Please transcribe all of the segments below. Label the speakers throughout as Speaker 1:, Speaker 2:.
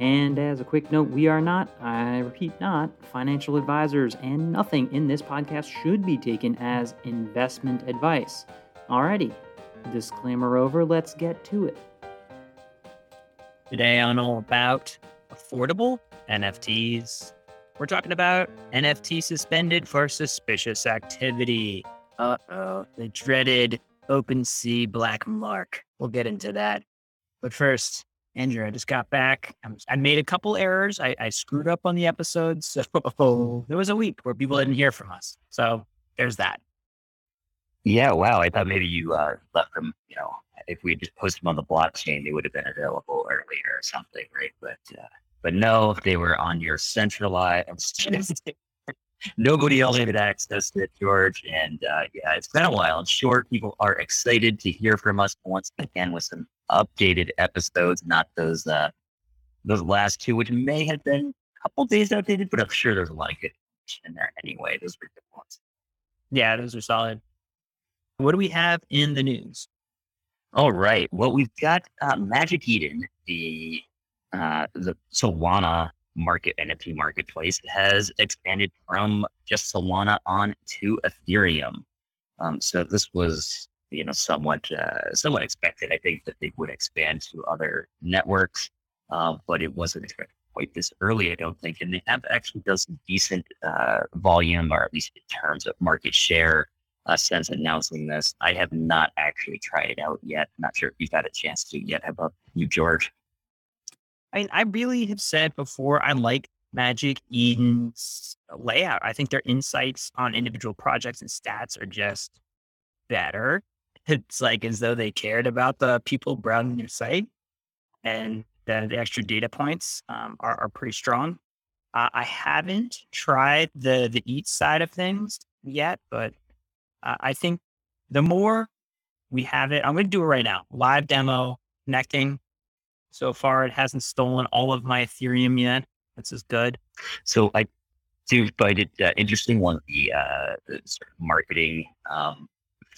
Speaker 1: And as a quick note, we are not, I repeat, not financial advisors, and nothing in this podcast should be taken as investment advice. Alrighty, disclaimer over, let's get to it.
Speaker 2: Today on All About Affordable NFTs, we're talking about NFT suspended for suspicious activity. Uh oh, the dreaded OpenSea black mark. We'll get into that. But first, Andrew, I just got back. I made a couple errors. I, I screwed up on the episodes. So there was a week where people didn't hear from us. So there's that.
Speaker 3: Yeah, wow. I thought maybe you uh, left them, you know, if we just posted them on the blockchain, they would have been available earlier or something, right? But uh, but no, they were on your centralized. Nobody else had access to it, George. And uh, yeah, it's been a while. I'm sure people are excited to hear from us once again with some updated episodes, not those uh, those last two, which may have been a couple days outdated, but I'm sure there's a lot of good in there anyway. Those were good ones.
Speaker 2: Yeah, those are solid. What do we have in the news?
Speaker 3: All right. Well, we've got uh, Magic Eden, the uh, the Solana market NFT marketplace has expanded from just Solana on to Ethereum. Um, so this was you know somewhat uh, somewhat expected. I think that they would expand to other networks, uh, but it wasn't expected quite this early. I don't think, and they have actually done some decent uh, volume, or at least in terms of market share. Uh, since announcing this, I have not actually tried it out yet. I'm not sure if you've had a chance to yet. How about you, George?
Speaker 2: I mean, I really have said before, I like Magic Eden's layout. I think their insights on individual projects and stats are just better. It's like as though they cared about the people browsing your site, and the, the extra data points um, are, are, pretty strong. Uh, I haven't tried the the ETH side of things yet, but uh, I think the more we have it, I'm going to do it right now. Live demo, connecting. So far, it hasn't stolen all of my Ethereum yet. This is good.
Speaker 3: So I do find it uh, interesting. One the, uh, sort of marketing um,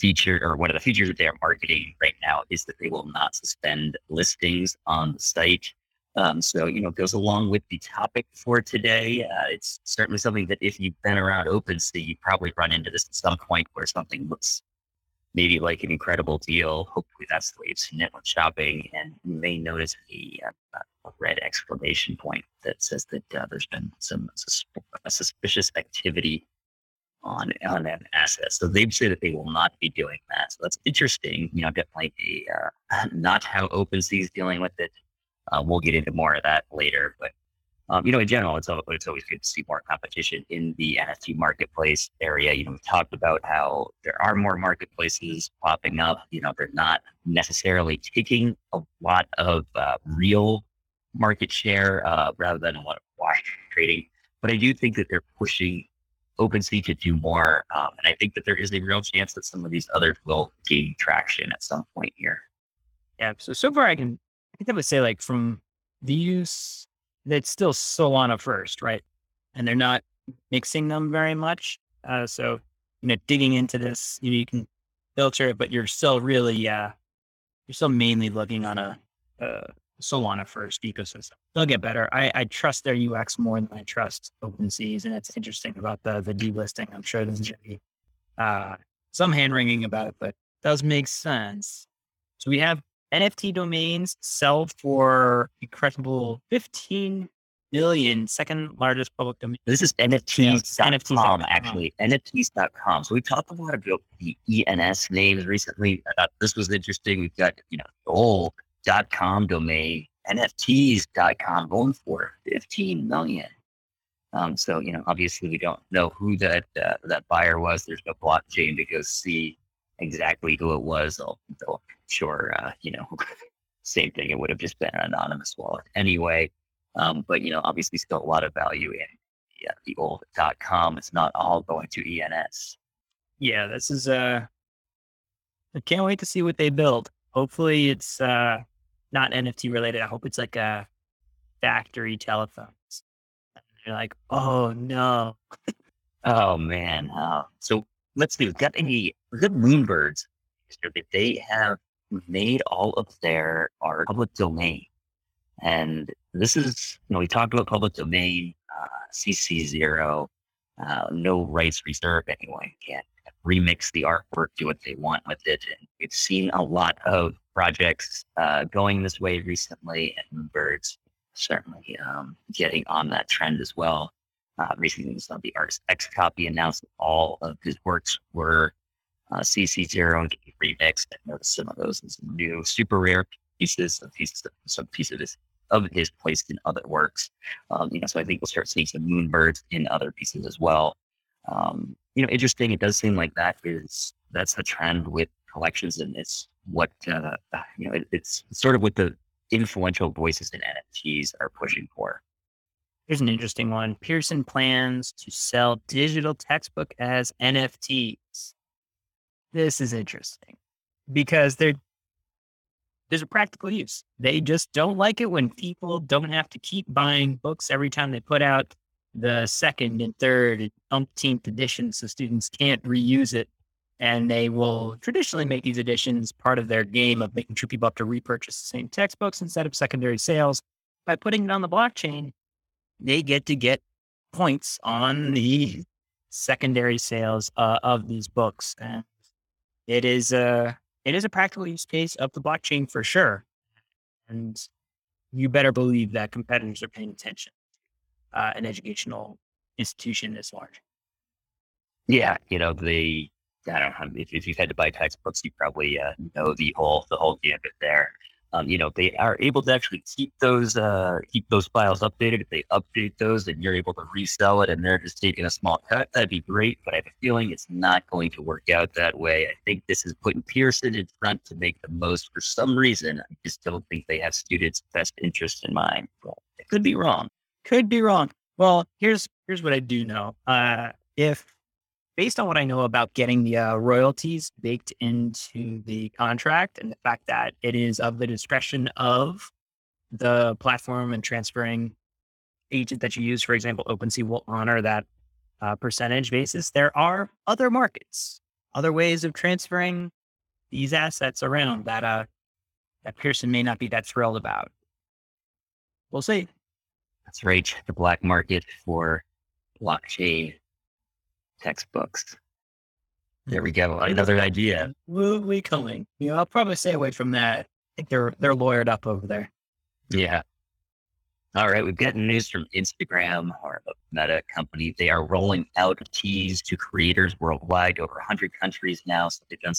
Speaker 3: feature or one of the features that they're marketing right now is that they will not suspend listings on the site. Um, so, you know, it goes along with the topic for today. Uh, it's certainly something that if you've been around OpenSea, you probably run into this at some point where something looks maybe like an incredible deal. Hopefully that's the way you've seen it when shopping. And you may notice a, uh, red exclamation point that says that uh, there's been some sus- suspicious activity on on an asset. So they've said that they will not be doing that. So that's interesting. You know, definitely a, uh, not how OpenSea is dealing with it. Uh, we'll get into more of that later, but um, you know, in general, it's always, it's always good to see more competition in the NFT marketplace area. You know, we've talked about how there are more marketplaces popping up. You know, they're not necessarily taking a lot of uh, real market share uh, rather than a lot of wash trading. But I do think that they're pushing OpenSea to do more. Um, and I think that there is a real chance that some of these others will gain traction at some point here.
Speaker 2: Yeah. So, so far, I can, I think I would say, like, from these, that's still Solana first, right? And they're not mixing them very much. Uh, so, you know, digging into this, you, know, you can filter it, but you're still really, uh, you're still mainly looking on a, a Solana first ecosystem. They'll get better. I, I trust their UX more than I trust OpenSea's, and it's interesting about the the delisting. I'm sure there's going to be uh, some hand wringing about it, but does make sense. So we have NFT domains sell for incredible 15 million, second largest public domain.
Speaker 3: This is NFTs.com, NFTs. actually. NFTs.com. So we talked a lot about the ENS names recently. I thought this was interesting. We've got, you know, old com domain, NFTs.com going for 15 million. Um, so, you know, obviously we don't know who that uh, that buyer was. There's no blockchain to go see exactly who it was. Though, sure, uh, you know, same thing. It would have just been an anonymous wallet anyway. Um, but you know, obviously, still a lot of value in the, uh, the old .com. It's not all going to ENS.
Speaker 2: Yeah, this is uh I can't wait to see what they build. Hopefully it's uh not NFT related. I hope it's like a factory telephones. You're like, oh no.
Speaker 3: Oh man. Uh, so let's see. We've got any good Moonbirds. They have made all of their art public domain. And this is, you know, we talked about public domain, uh, CC zero, uh, no rights reserved. Anyone can remix the artwork, do what they want with it. And we've seen a lot of projects uh, going this way recently, and Moonbirds certainly um, getting on that trend as well. Uh, recently, we saw the Artist XCOPY announced that all of his works were uh, CC0 and remixed. I noticed some of those as new SuperRare pieces, some pieces, of, some pieces of his, of his placed in other works. Um, you know, so I think we'll start seeing some Moonbirds in other pieces as well. Um, you know, interesting. It does seem like that is that's the trend with collections, and it's what uh, you know. It, it's sort of what the influential voices in NFTs are pushing for.
Speaker 2: Here's an interesting one. Pearson plans to sell digital textbook as NFTs. This is interesting because there, there's a practical use. They just don't like it when people don't have to keep buying books every time they put out the second and third and umpteenth editions so students can't reuse it. And they will traditionally make these editions part of their game of making sure people have to repurchase the same textbooks instead of secondary sales. By putting it on the blockchain, they get to get points on the secondary sales uh, of these books. And it is a it is a practical use case of the blockchain for sure. And you better believe that competitors are paying attention uh, an educational institution this large.
Speaker 3: Yeah, you know the I don't know if, if you've had to buy textbooks, you probably uh, know the whole the whole gambit there. Um, you know they are able to actually keep those uh, keep those files updated. If they update those, and you're able to resell it, and they're just taking a small cut, that'd be great. But I have a feeling it's not going to work out that way. I think this is putting Pearson in front to make the most. For some reason, I just don't think they have students' best interest in mind. Well, I could be wrong.
Speaker 2: Could be wrong. Well, here's here's what I do know. Uh, if based on what I know about getting the uh, royalties baked into the contract and the fact that it is of the discretion of the platform and transferring agent that you use, for example, OpenSea will honor that uh, percentage basis. There are other markets, other ways of transferring these assets around that uh, that Pearson may not be that thrilled about. We'll see.
Speaker 3: That's right. The black market for blockchain textbooks. There hmm. we go. Another idea.
Speaker 2: We coming? You know, I'll probably stay away from that. I think they're they're lawyered up over there.
Speaker 3: Yeah. All right. We've got news from Instagram or a Meta company. They are rolling out teas to creators worldwide, over 100 countries now. So they've done.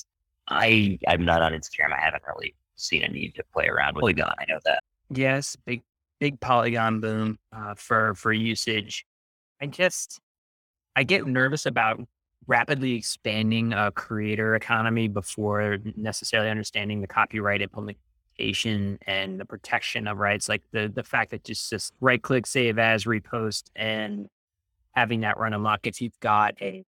Speaker 3: I I'm not on Instagram. I haven't really seen a need to play around with Polygon. I know that.
Speaker 2: Yes, big big Polygon boom uh, for for usage. I just I get nervous about rapidly expanding a creator economy before necessarily understanding the copyright implementation and the protection of rights. Like the the fact that just just right click, save as, repost, and having that run amok. If you've got a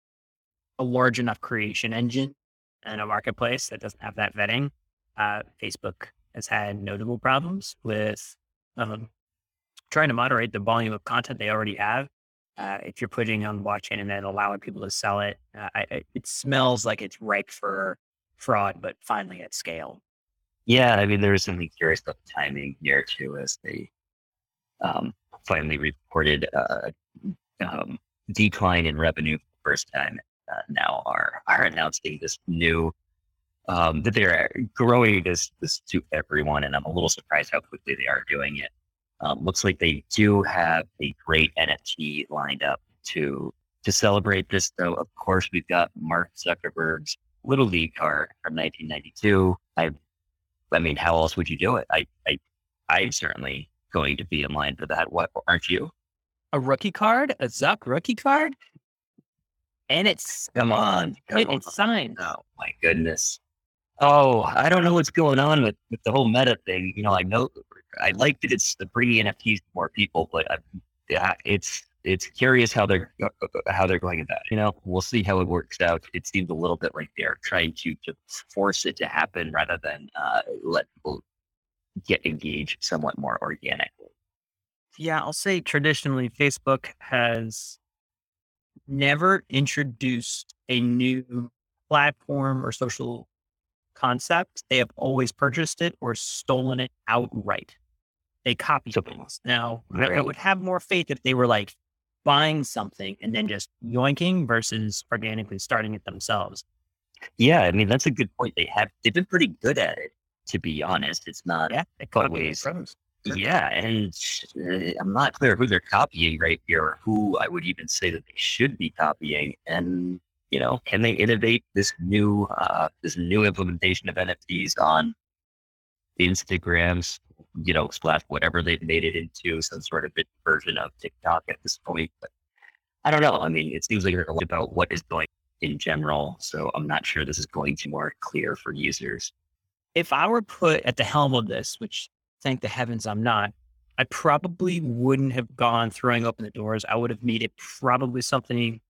Speaker 2: a large enough creation engine and a marketplace that doesn't have that vetting, uh, Facebook has had notable problems with um, trying to moderate the volume of content they already have. Uh, if you're putting on blockchain and then allowing people to sell it, uh, I, it smells like it's ripe for fraud, but finally at scale.
Speaker 3: Yeah, I mean, there was something curious about the timing here too, as they um, finally reported uh, um, decline in revenue for the first time. Uh, now are are announcing this new um, that they're growing this this to everyone, and I'm a little surprised how quickly they are doing it. Um, looks like they do have a great NFT lined up to to celebrate this. Though, of course, we've got Mark Zuckerberg's Little League card from 1992. I, I mean, how else would you do it? I, I, I'm certainly going to be in line for that. What aren't you?
Speaker 2: A rookie card, a Zuck rookie card, and it's
Speaker 3: come on, come
Speaker 2: it,
Speaker 3: on.
Speaker 2: it's signed.
Speaker 3: Oh my goodness. Oh, I don't know what's going on with, with the whole meta thing. You know, I know I like that it's the bringing NFTs to more people, but I, yeah, it's it's curious how they're uh, uh, how they're going about it. You know, we'll see how it works out. It seems a little bit like they're trying to to force it to happen rather than uh, let people get engaged somewhat more organically.
Speaker 2: Yeah, I'll say traditionally, Facebook has never introduced a new platform or social concept. They have always purchased it or stolen it outright. They copy things. Now, I would have more faith if they were like buying something and then just yoinking versus organically starting it themselves.
Speaker 3: Yeah, I mean that's a good point. They have they've been pretty good at it, to be honest. It's not
Speaker 2: yeah,
Speaker 3: always. Sure. Yeah, and uh, I'm not clear who they're copying right here, or who I would even say that they should be copying. And you know, can they innovate this new uh, this new implementation of NFTs on the Instagrams, you know, slash whatever they've made it into, some sort of version of TikTok at this point. But I don't know. I mean, it seems like they're about what is going in general. So I'm not sure this is going to be more clear for users.
Speaker 2: If I were put at the helm of this, which thank the heavens I'm not, I probably wouldn't have gone throwing open the doors. I would have made it probably something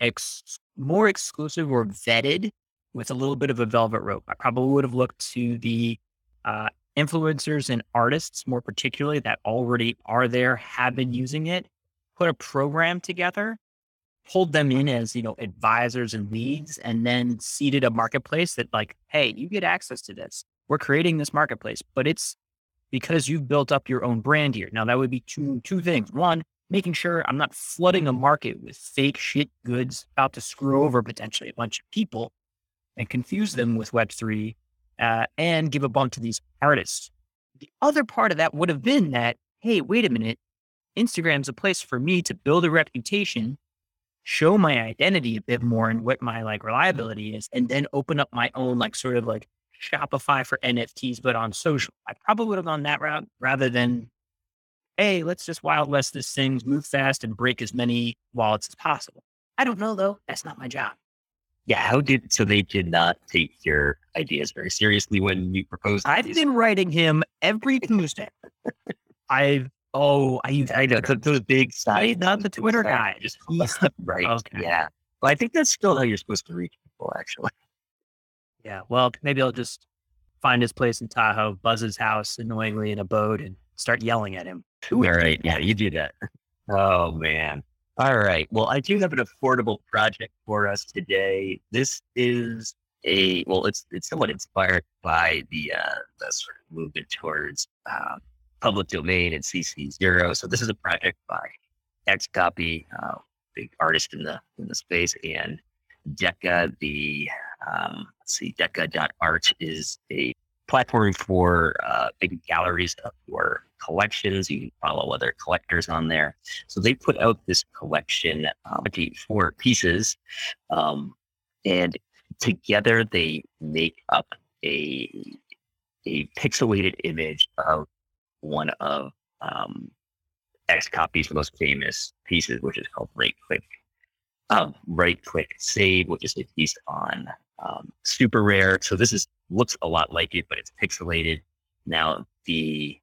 Speaker 2: ex- more exclusive or vetted with a little bit of a velvet rope. I probably would have looked to the uh, influencers and artists, more particularly, that already are there, have been using it, put a program together, pulled them in as, you know, advisors and leads, and then seeded a marketplace that, like, hey, you get access to this. We're creating this marketplace, but it's because you've built up your own brand here. Now, that would be two two things. One, making sure I'm not flooding a market with fake shit goods about to screw over potentially a bunch of people and confuse them with Web3 uh, and give a bump to these artists. The other part of that would have been that, hey, wait a minute, Instagram's a place for me to build a reputation, show my identity a bit more and what my like reliability is, and then open up my own like sort of like Shopify for NFTs, but on social. I probably would have gone that route rather than, hey, let's just wild west this thing, move fast and break as many wallets as possible. I don't know though. That's not my job.
Speaker 3: Yeah, how did so they did not take your ideas very seriously when you proposed?
Speaker 2: I've these? been writing him every Tuesday. I've oh I I know those big sites, not the Twitter guy.
Speaker 3: Just right. Okay. Yeah. Well, I think that's still how you're supposed to reach people, actually.
Speaker 2: Yeah. Well, maybe I'll just find his place in Tahoe, buzz his house annoyingly in a boat, and start yelling at him.
Speaker 3: All right. Yeah, you do that. Oh man. All right. Well, I do have an affordable project for us today. This is a well, it's it's somewhat inspired by the uh, the sort of movement towards uh, public domain and CC zero. So this is a project by XCOPY, uh, big artist in the in the space, and Deca. The um, let's see, Deca.art is a platform for uh, big galleries of your collections. You can follow other collectors on there. So they put out this collection, um, 24 pieces, um, and together they make up a a pixelated image of one of um, XCOPY's most famous pieces, which is called Right Click. Um, right Click Save, which is a piece on um, SuperRare. So this is looks a lot like it, but it's pixelated. Now the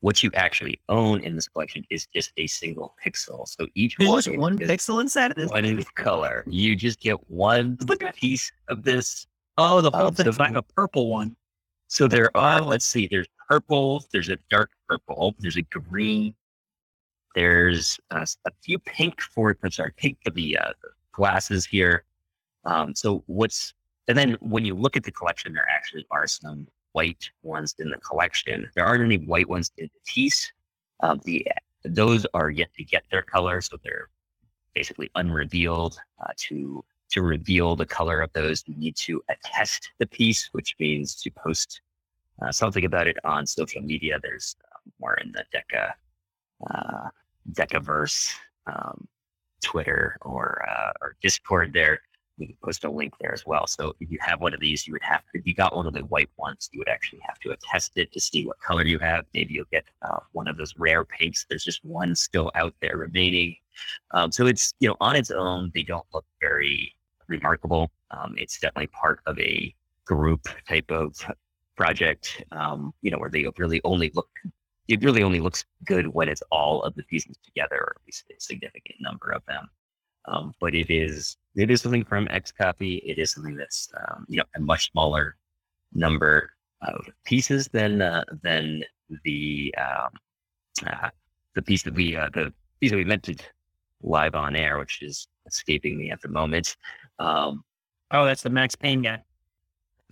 Speaker 3: what you actually own in this collection is just a single pixel. So each
Speaker 2: one, one pixel inside of this.
Speaker 3: One in color. You just get one piece of this.
Speaker 2: Oh, the whole thing, like a purple one.
Speaker 3: So there are, let's see, there's purple, there's a dark purple, there's a green, there's a, a few pink for, I'm sorry, pink for the uh, glasses here. Um, so what's, and then when you look at the collection, there actually are some white ones in the collection. There aren't any white ones in the piece. Um, the those are yet to get their color, so they're basically unrevealed. Uh, to to reveal the color of those, you need to attest the piece, which means to post uh, something about it on social media. There's uh, more in the Deca uh, Decaverse, um, Twitter or uh, or Discord there we can post a link there as well. So if you have one of these, you would have, if you got one of the white ones, you would actually have to attest it to see what color you have. Maybe you'll get uh, one of those rare pinks. There's just one still out there remaining. Um, so it's, you know, on its own, they don't look very remarkable. Um, it's definitely part of a group type of project, um, you know, where they really only look it really only looks good when it's all of the pieces together, or at least a significant number of them. Um, but it is it is something from Xcopy. It is something that's um, you know a much smaller number of pieces than uh, than the um, uh, the piece that we uh, the piece that we mentioned live on air, which is escaping me at the moment. Um,
Speaker 2: oh, that's the Max Payne guy.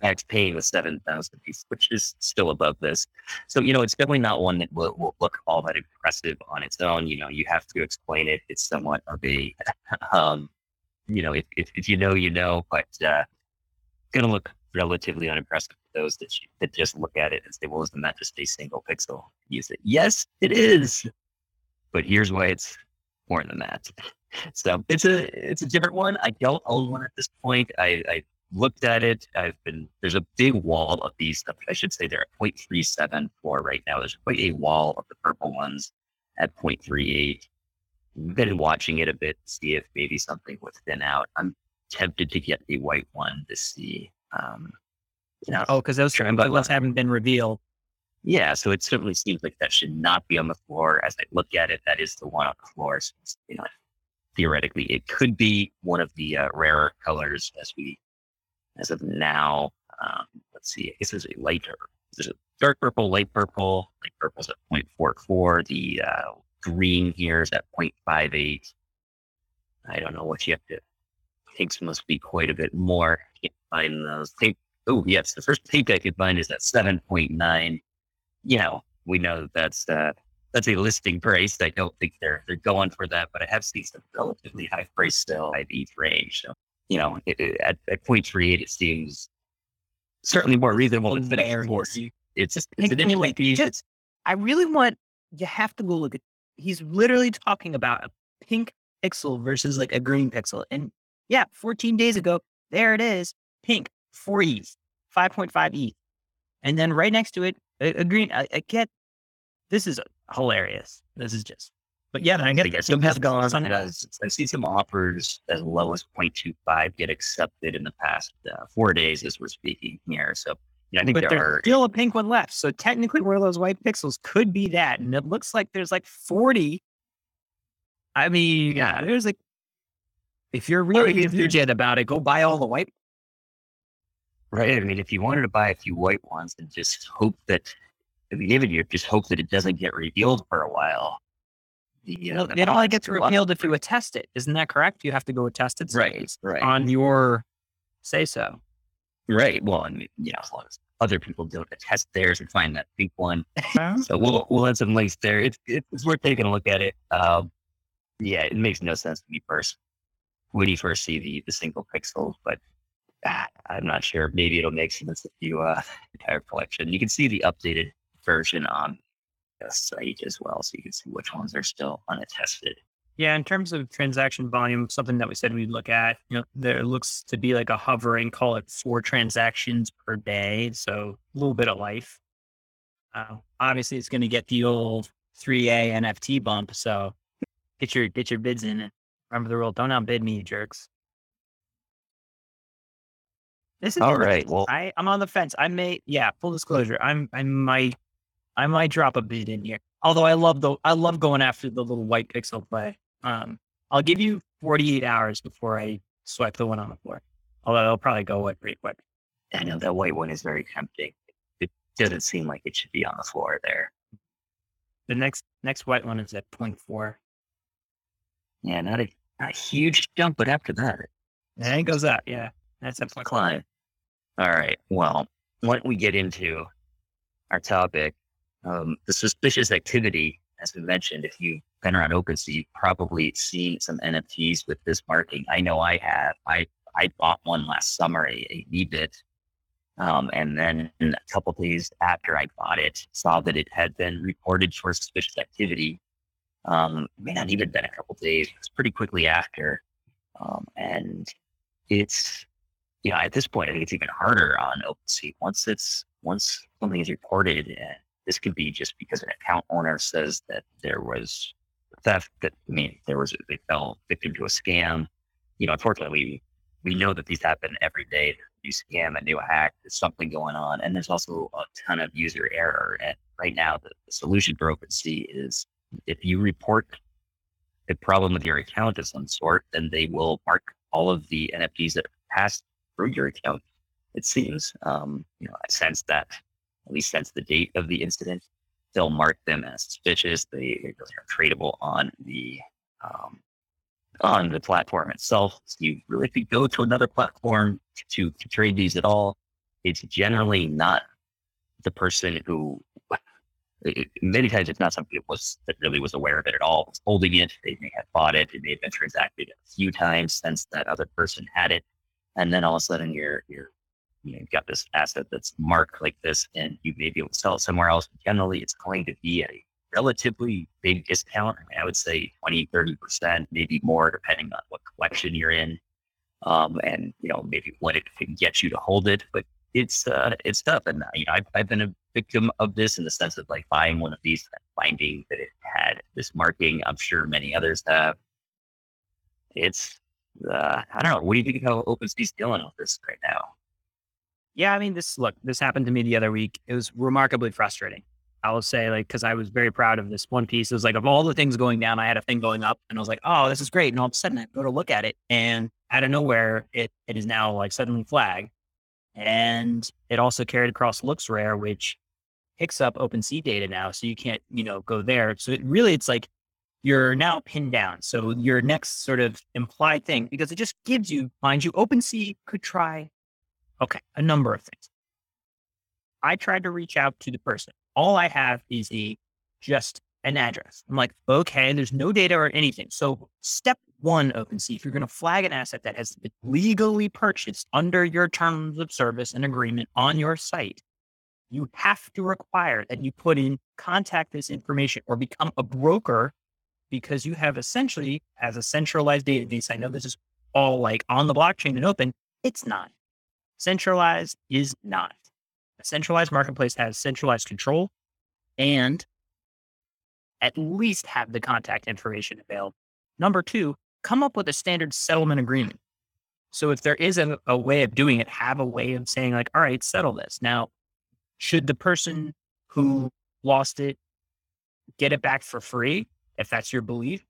Speaker 3: Max Payne with 7,000 pieces, which is still above this. So, you know, it's definitely not one that will, will, look all that impressive on its own. You know, you have to explain it. It's somewhat of a, um, you know, if, if, if, you know, you know, but uh, going to look relatively unimpressive to those that, you, that just look at it and say, well, isn't that just a single pixel? You say, yes, it is. But here's why it's more than that. So it's a it's a different one. I don't own one at this point. I, I looked at it. I've been there's a big wall of these. stuff. I should say they're at 0.37 for right now. There's quite a wall of the purple ones at 0.38. Been watching it a bit see if maybe something would thin out. I'm tempted to get the white one to see. Um,
Speaker 2: you know, oh, because those ones haven't been revealed.
Speaker 3: Yeah, so it certainly seems like that should not be on the floor. As I look at it, that is the one on the floor. So you know, theoretically, it could be one of the uh, rarer colors as we, as of now. Um, let's see. I guess there's a lighter. There's a dark purple, light purple. Light purple's at 0.44. The uh, green here is at 0.58. I don't know what you have to. Pinks must be quite a bit more. Can't find those. Oh yes, the first pink I could find is at 7.9 you know, we know that that's uh, that's a listing price. I don't think they're they're going for that, but I have seen some relatively high price still at each range. So you know, it, it, at at point three eight, it seems certainly more reasonable than Air Force. It's just it's an
Speaker 2: anyway, just, I really want you have to go look at. He's literally talking about a pink pixel versus like a green pixel, and yeah, 14 days ago, there it is, pink, four E, 5.5 E, and then right next to it, Agree. I, I get this is hilarious. This is just, but yeah, I
Speaker 3: it. Some have gone. I've seen some offers as low as 0.25 get accepted in the past uh, four days as we're speaking here. So yeah, I think
Speaker 2: but there are still a pink one left. So technically, one of those white pixels could be that, and it looks like there's like 40. I mean, yeah, there's like if you're really enthusiastic about it, go buy all the white
Speaker 3: right? I mean, if you wanted to buy a few white ones and just hope that, I mean, even you just hope that it doesn't get revealed for a while.
Speaker 2: The, uh, it only gets revealed if you attest it. Isn't that correct? You have to go attest it.
Speaker 3: Right. Right.
Speaker 2: On your say so.
Speaker 3: Right. Well, mean, you know, as long as other people don't attest theirs and find that pink one. so we'll, we'll add some links there. It's, it's worth taking a look at it. Um, yeah, it makes no sense to me first when you first see the, the single pixels, but Ah, I'm not sure. Maybe it'll make sense if you uh, entire collection. You can see the updated version on site as well, so you can see which ones are still unattested.
Speaker 2: Yeah, in terms of transaction volume, something that we said we'd look at, you know, there looks to be like a hovering, call it four transactions per day, so a little bit of life. Uh, obviously, it's going to get the old 3A NFT bump, so get your get your bids in. And Remember the rule: don't outbid me, jerks. This is
Speaker 3: all right. Well,
Speaker 2: I, I'm on the fence. I may, yeah, full disclosure. I'm, I might, I might drop a bid in here. Although I love the, I love going after the little white pixel play. Um, I'll give you 48 hours before I swipe the one on the floor. Although it'll probably go away pretty quick.
Speaker 3: I know that white one is very tempting. It doesn't seem like it should be on the floor there.
Speaker 2: The next next white one is at 0.4.
Speaker 3: Yeah, not a, not a huge jump, but after that,
Speaker 2: and it goes up. Yeah, that's a
Speaker 3: climb. All right. Well, why don't we get into our topic? Um, the suspicious activity, as we mentioned, if you've been around OpenSea, you've probably seen some NFTs with this marking. I know I have. I, I bought one last summer, a, Weebit. Um, and then a couple days after I bought it, saw that it had been reported for suspicious activity. Um, may not even been a couple days. It was pretty quickly after. Um, and it's you know, at this point, I think it's even harder on OpenSea. Once it's once something is reported, and this could be just because an account owner says that there was theft. That I mean, there was they fell victim to a scam. You know, unfortunately, we we know that these happen every day. A new scam, a new hack, there's something going on. And there's also a ton of user error. And right now, the, the solution for OpenSea is if you report a problem with your account of some sort, then they will mark all of the NFTs that passed through your account. It seems, um, you know, I sense that at least since the date of the incident, they'll mark them as suspicious. They, are tradable on the um, on the platform itself. So you really, if you go to another platform to, to trade these at all, it's generally not the person who. Many times it's not somebody that was that really was aware of it at all. Was holding it, they may have bought it, it may have been transacted a few times since that other person had it, and then all of a sudden you're you're you know, you've got this asset that's marked like this, and you may be able to sell it somewhere else. Generally, it's going to be a relatively big discount. I, mean, I would say 20, 30%, maybe more, depending on what collection you're in. Um, and, you know, maybe what it can get you to hold it. But it's, uh, it's tough. And, you know, I've, I've been a victim of this in the sense of like buying one of these and finding that it had this marking. I'm sure many others have. It's, uh, I don't know. What do you think how OpenSea's dealing with this right now?
Speaker 2: Yeah, I mean, this look, this happened to me the other week. It was remarkably frustrating. I will say, like, because I was very proud of this one piece. It was like of all the things going down, I had a thing going up, and I was like, "Oh, this is great!" And all of a sudden, I go to look at it, and out of nowhere, it it is now like suddenly flagged, and it also carried across LooksRare, which picks up OpenSea data now, so you can't, you know, go there. So it really, it's like you're now pinned down. So your next sort of implied thing, because it just gives you, mind you, OpenSea could try, okay, a number of things. I tried to reach out to the person all I have is a just an address. I'm like, okay, there's no data or anything. So step one, OpenSea, if you're going to flag an asset that has been legally purchased under your terms of service and agreement on your site, you have to require that you put in contact this information or become a broker because you have essentially as a centralized database. I know this is all like on the blockchain and open. It's not. Centralized is not. A centralized marketplace has centralized control and at least have the contact information available. Number two, come up with a standard settlement agreement. So if there is a, a, way of doing it, have a way of saying like, all right, settle this. Now, should the person who lost it get it back for free? If that's your belief,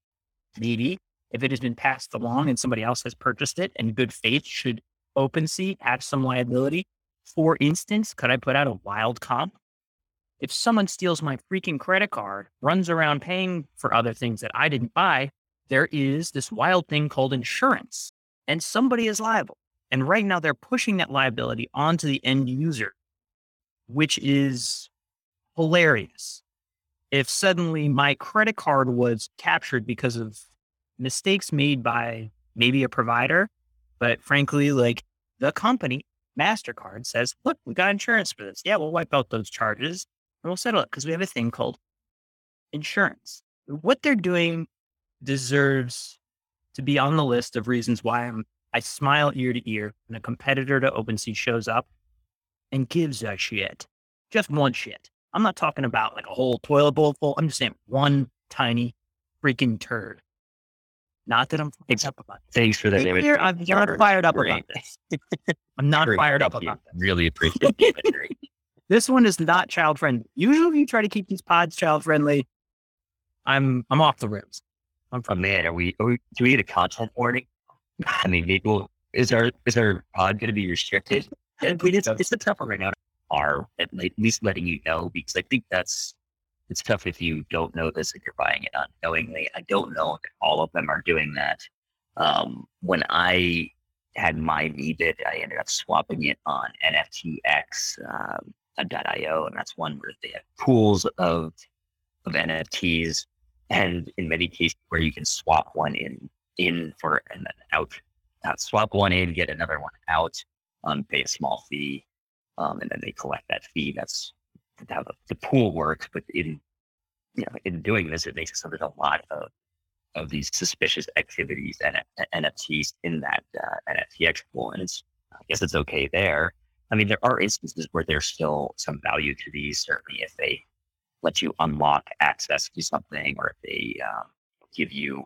Speaker 2: maybe. If it has been passed along and somebody else has purchased it in good faith, should OpenSea have some liability? For instance, could I put out a wild comp? If someone steals my freaking credit card, runs around paying for other things that I didn't buy, there is this wild thing called insurance, and somebody is liable. And right now, they're pushing that liability onto the end user, which is hilarious. If suddenly my credit card was captured because of mistakes made by maybe a provider, but frankly, like the company MasterCard says, look, we got insurance for this. Yeah, we'll wipe out those charges and we'll settle it because we have a thing called insurance. What they're doing deserves to be on the list of reasons why I'm, I smile ear to ear when a competitor to OpenSea shows up and gives a shit. Just one shit. I'm not talking about like a whole toilet bowl full. I'm just saying one tiny freaking turd. Not that I'm fired up about
Speaker 3: this. Thanks for that
Speaker 2: image. I'm not fired up about this. I'm not Great. fired up about this.
Speaker 3: Really appreciate it.
Speaker 2: this one is not child friendly. Usually, you try to keep these pods child friendly. I'm I'm off the rims.
Speaker 3: I'm from. Oh, man, are we, are we? Do we get a content warning? I mean, maybe is our is our pod going to be restricted? I mean, it's it's a tough one right now. Are at least letting you know because I think that's it's tough if you don't know this and you're buying it unknowingly. I don't know if all of them are doing that. Um, when I had my VBIT, I ended up swapping it on NFTX.io, um, and that's one where they have pools of of NFTs, and in many cases where you can swap one in in for and then out, uh, swap one in, get another one out, um, pay a small fee, um, and then they collect that fee. That's how the, the pool works. But in you know, in doing this, it makes it there's a lot of of these suspicious activities and NFTs in that uh, NFTX pool, and it's I guess it's okay there. I mean, there are instances where there's still some value to these. Certainly, if they let you unlock access to something, or if they um, give you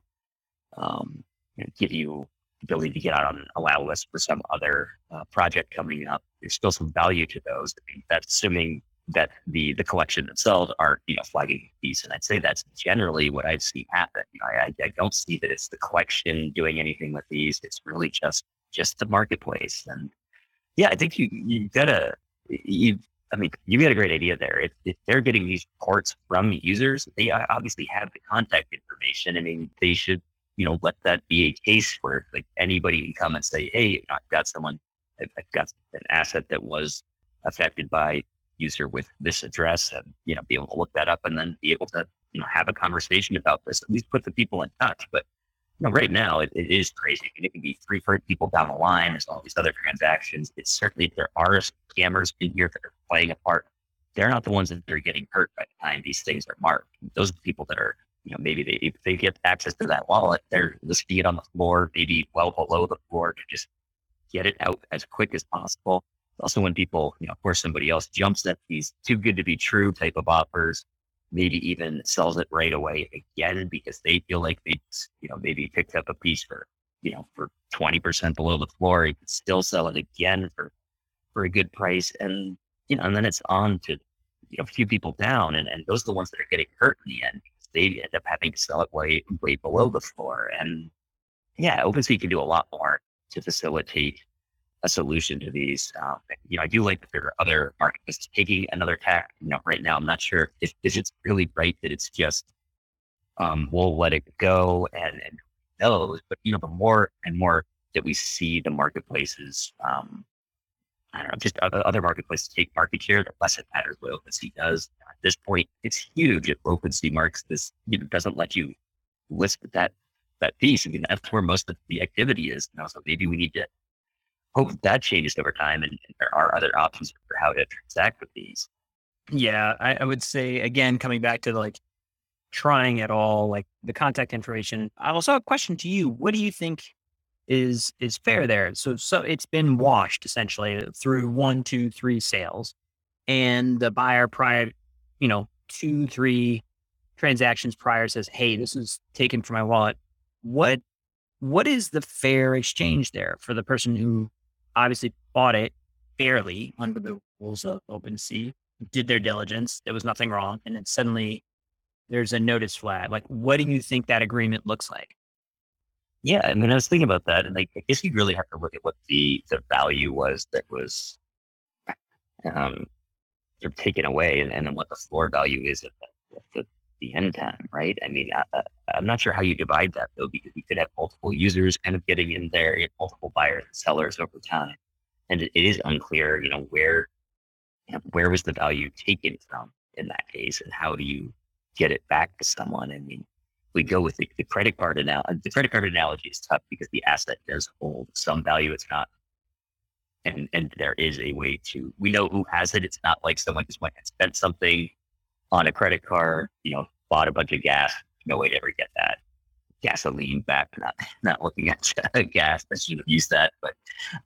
Speaker 3: um, you know, give you ability to get out on a allow list for some other uh, project coming up. There's still some value to those. I mean, that's assuming that the the collection themselves are you know flagging fees, and I'd say that's generally what I've seen happen. I, I don't see that it's the collection doing anything with these. It's really just just the marketplace, and yeah, I think you you gotta you. I mean, you got a great idea there. If, if they're getting these reports from users, they obviously have the contact information. I mean, they should you know, let that be a case where like anybody can come and say, Hey, I've got someone, I've got an asset that was affected by user with this address and, you know, be able to look that up and then be able to, you know, have a conversation about this, at least put the people in touch. But, you know, right now it, it is crazy. it can be three, four people down the line. There's all these other transactions. It's certainly, there are scammers in here that are playing a part. They're not the ones that are getting hurt by the time these things are marked. Those are the people that are you know, maybe they, they get access to that wallet, they're listing it on the floor, maybe well below the floor to just get it out as quick as possible. Also, when people, you know, of course, somebody else jumps at these too good to be true type of offers, maybe even sells it right away again because they feel like they, you know, maybe picked up a piece for, you know, for 20% below the floor. You could still sell it again for, for a good price. And, you know, and then it's on to, you know, a few people down. And, and those are the ones that are getting hurt in the end they end up having to sell it way way below the floor. And yeah, OpenSea can do a lot more to facilitate a solution to these. Um, you know, I do like that there are other markets taking another tack. You know, right now I'm not sure if, if it's really right that it's just um, we'll let it go and, and knows. But you know, the more and more that we see the marketplaces um, I don't know, just other, other marketplaces take market share, the less it matters what OpenSea does. At this point, it's huge if OpenSea marks this, you know, doesn't let you list that that piece. I mean, that's where most of the activity is. You know, so maybe we need to hope that changes over time and, and there are other options for how to transact with these.
Speaker 2: Yeah, I, I would say again, coming back to like trying at all, like the contact information. I also have a question to you. What do you think is is fair there. So so it's been washed essentially through one, two, three sales, and the buyer prior, you know, two, three transactions prior says, "Hey, this is taken from my wallet." What what is the fair exchange there for the person who obviously bought it fairly under the rules of OpenSea, did their diligence, there was nothing wrong, and then suddenly there's a notice flag. Like, what do you think that agreement looks like?
Speaker 3: Yeah, I mean, I was thinking about that, and like, I guess you really have to look at what the the value was that was um, of taken away, and, and then what the floor value is at the, at the, the end time, right? I mean, I, am not sure how you divide that though, because you could have multiple users kind of getting in there, multiple buyers and sellers over time, and it, it is unclear, you know, where you know, where was the value taken from in that case, and how do you get it back to someone? I mean, we go with the, the credit card analogy. The credit card analogy is tough because the asset does hold some value. It's not, and and there is a way to. We know who has it. It's not like someone just went and spent something on a credit card. You know, bought a bunch of gas. No way to ever get that gasoline back. Not not looking at gas. I should have used that, but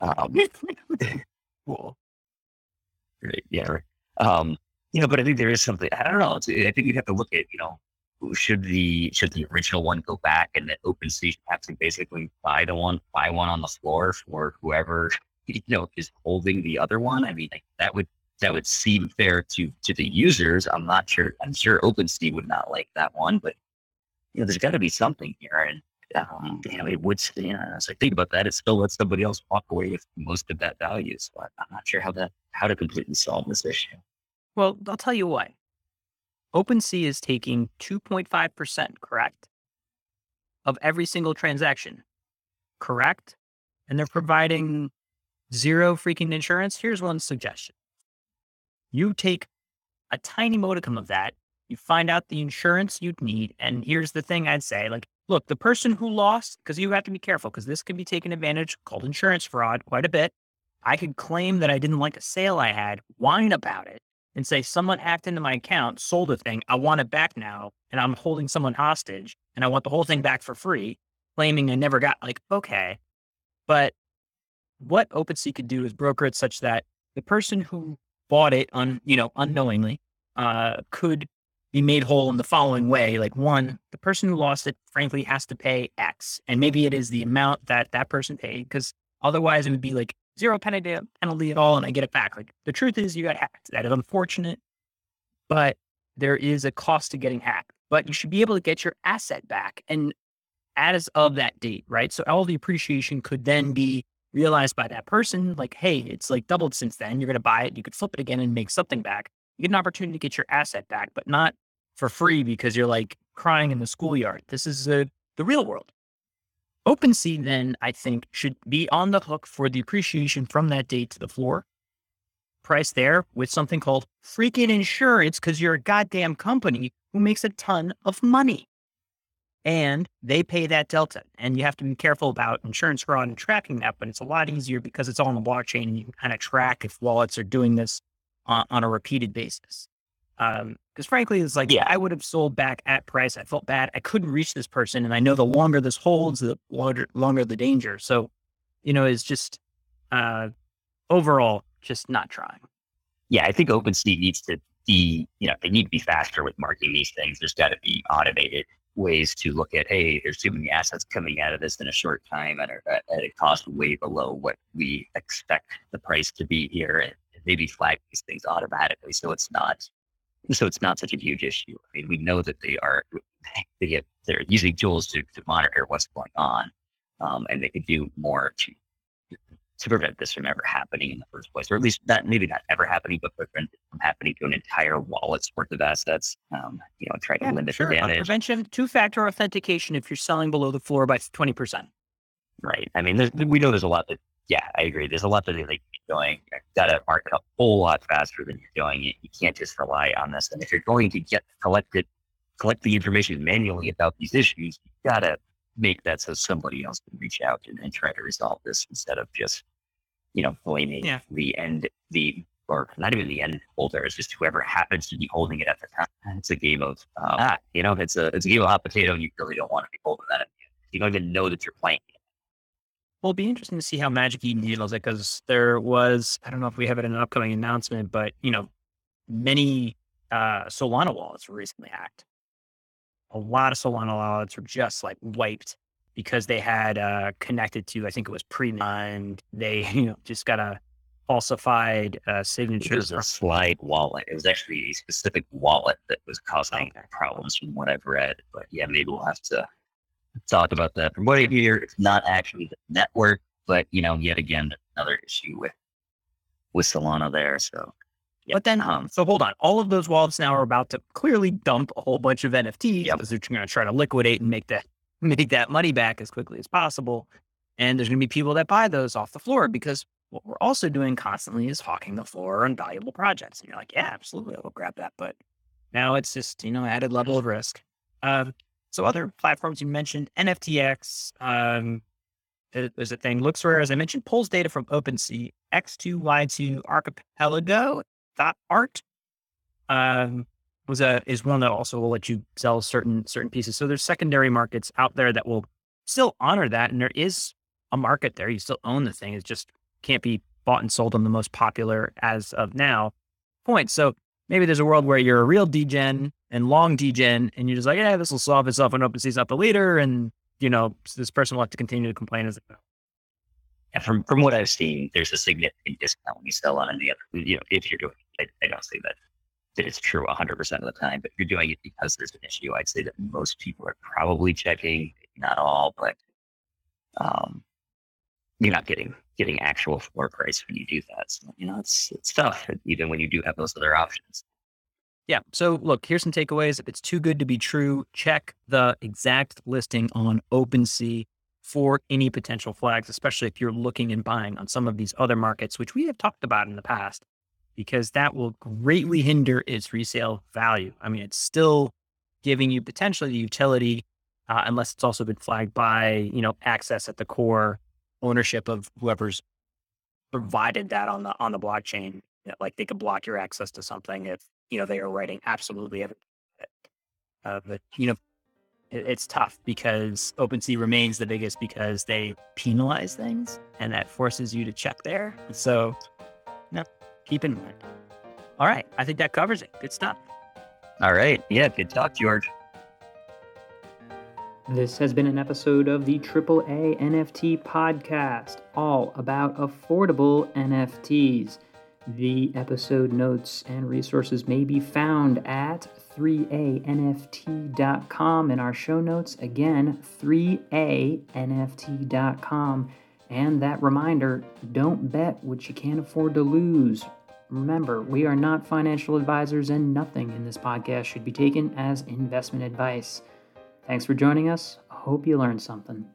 Speaker 3: um, cool. Right, yeah. Um, you know, but I think there is something. I don't know. I think you'd have to look at you know should the should the original one go back and then OpenSea have to basically buy the one buy one on the floor for whoever you know is holding the other one? I mean, like, that would that would seem fair to to the users. I'm not sure. I'm sure OpenSea would not like that one, but you know, there's got to be something here, and um, you know, it would. You know, as I think about that, it still lets somebody else walk away with most of that value. So I'm not sure how that how to completely solve this issue.
Speaker 2: Well, I'll tell you what. OpenSea is taking 2.5%, correct? Of every single transaction, correct? And they're providing zero freaking insurance. Here's one suggestion you take a tiny modicum of that, you find out the insurance you'd need. And here's the thing I'd say like, look, the person who lost, because you have to be careful, because this can be taken advantage called insurance fraud quite a bit. I could claim that I didn't like a sale I had, whine about it, and say someone hacked into my account, sold a thing, I want it back now, and I'm holding someone hostage, and I want the whole thing back for free, claiming I never got like okay. But what OpenSea could do is broker it such that the person who bought it on, you know, unknowingly, uh, could be made whole in the following way. Like one, the person who lost it, frankly, has to pay X. And maybe it is the amount that that person paid because otherwise it would be like zero penalty, penalty at all. And I get it back. Like the truth is you got hacked. That is unfortunate, but there is a cost to getting hacked, but you should be able to get your asset back. And as of that date, right? So all the appreciation could then be realized by that person, like, hey, it's like doubled since then. You're going to buy it. You could flip it again and make something back. You get an opportunity to get your asset back, but not for free because you're like crying in the schoolyard. This is the real world. OpenSea then, I think, should be on the hook for the appreciation from that date to the floor price there with something called freaking insurance because you're a goddamn company who makes a ton of money. And they pay that delta. And you have to be careful about insurance fraud and tracking that, but it's a lot easier because it's all on the blockchain and you can kind of track if wallets are doing this on, on a repeated basis. Because um, frankly, it's like, yeah, I would have sold back at price. I felt bad. I couldn't reach this person. And I know the longer this holds, the longer, longer the danger. So, you know, it's just uh, overall just not trying.
Speaker 3: Yeah, I think OpenSea needs to be, you know, they need to be faster with marking these things. There's got to be automated ways to look at, hey, there's too many assets coming out of this in a short time at a, at a cost way below what we expect the price to be here, maybe flag these things automatically so it's not so it's not such a huge issue. I mean, we know that they are they get they're using tools to, to monitor what's going on, um, and they could do more to to prevent this from ever happening in the first place, or at least not maybe not ever happening, but prevent it from happening to an entire wallet's worth of assets. Um, you know, try to yeah, limit
Speaker 2: sure.
Speaker 3: the damage.
Speaker 2: prevention, two-factor authentication if you're selling below the floor by twenty percent.
Speaker 3: Right. I mean, we know there's a lot that. Yeah, I agree. There's a lot that they like doing. Got to market a whole lot faster than you're doing it. You can't just rely on this. And if you're going to get collected, collect the information manually about these issues, you got to make that so somebody else can reach out and, and try to resolve this instead of just, you know, blaming yeah. the end, the, or not even the end holder, it's just whoever happens to be holding it at the time. It's a game of, um, ah, you know, it's a, it's a game of hot potato and you really don't want to be holding that. You don't even know that you're playing it.
Speaker 2: Well, it'll be interesting to see how Magic Eden handles it because there was, I don't know if we have it in an upcoming announcement, but, you know, many uh, Solana wallets were recently hacked a lot of Solana wallets were just like wiped because they had uh, connected to, I think it was pre-mined. They, you know, just got a falsified uh, signature.
Speaker 3: It was a Slope wallet. It was actually a specific wallet that was causing okay. problems from what I've read. But yeah, maybe we'll have to talk about that. From what I hear, it's not actually the network, but you know, yet again, another issue with with Solana there. So
Speaker 2: but then, um, so hold on. All of those wallets now are about to clearly dump a whole bunch of NFTs yep. because they're going to try to liquidate and make that make that money back as quickly as possible. And there's going to be people that buy those off the floor because what we're also doing constantly is hawking the floor on valuable projects. And you're like, yeah, absolutely, I'll grab that. But now it's just you know added level of risk. Um, so other platforms you mentioned, NFTX. Um, there's a thing. LooksRare, as I mentioned, pulls data from OpenSea, X2Y2 Archipelago, that art um, was a is one that also will let you sell certain certain pieces. So there's secondary markets out there that will still honor that, and there is a market there. You still own the thing. It just can't be bought and sold on the most popular as of now point. So maybe there's a world where you're a real degen and long degen, and you're just like, yeah, this will solve itself, and OpenSea's not the leader, and you know this person will have to continue to complain as
Speaker 3: yeah, from from what I've seen, there's a significant discount when you sell on any other. You know, if you're doing, I, I don't say that that it's true 100 percent of the time, but if you're doing it because there's an issue, I'd say that most people are probably checking, not all, but um, you're not getting getting actual floor price when you do that. So you know, it's it's tough, even when you do have those other options.
Speaker 2: Yeah. So look, here's some takeaways. If it's too good to be true, check the exact listing on OpenSea for any potential flags, especially if you're looking and buying on some of these other markets, which we have talked about in the past, because that will greatly hinder its resale value. I mean, it's still giving you potentially the utility, uh, unless it's also been flagged by, you know, access at the core ownership of whoever's provided that on the on the blockchain. Like they could block your access to something if you know they are writing absolutely everything. Uh, but you know, it's tough because OpenSea remains the biggest because they penalize things and that forces you to check there. So, no, keep in mind. All right. I think that covers it. Good stuff.
Speaker 3: All right. Yeah. Good talk, George.
Speaker 1: This has been an episode of the AAA NFT podcast, all about affordable NFTs. The episode notes and resources may be found at 3anft.com in our show notes. Again, 3anft.com. And that reminder don't bet what you can't afford to lose. Remember, we are not financial advisors, and nothing in this podcast should be taken as investment advice. Thanks for joining us. Hope you learned something.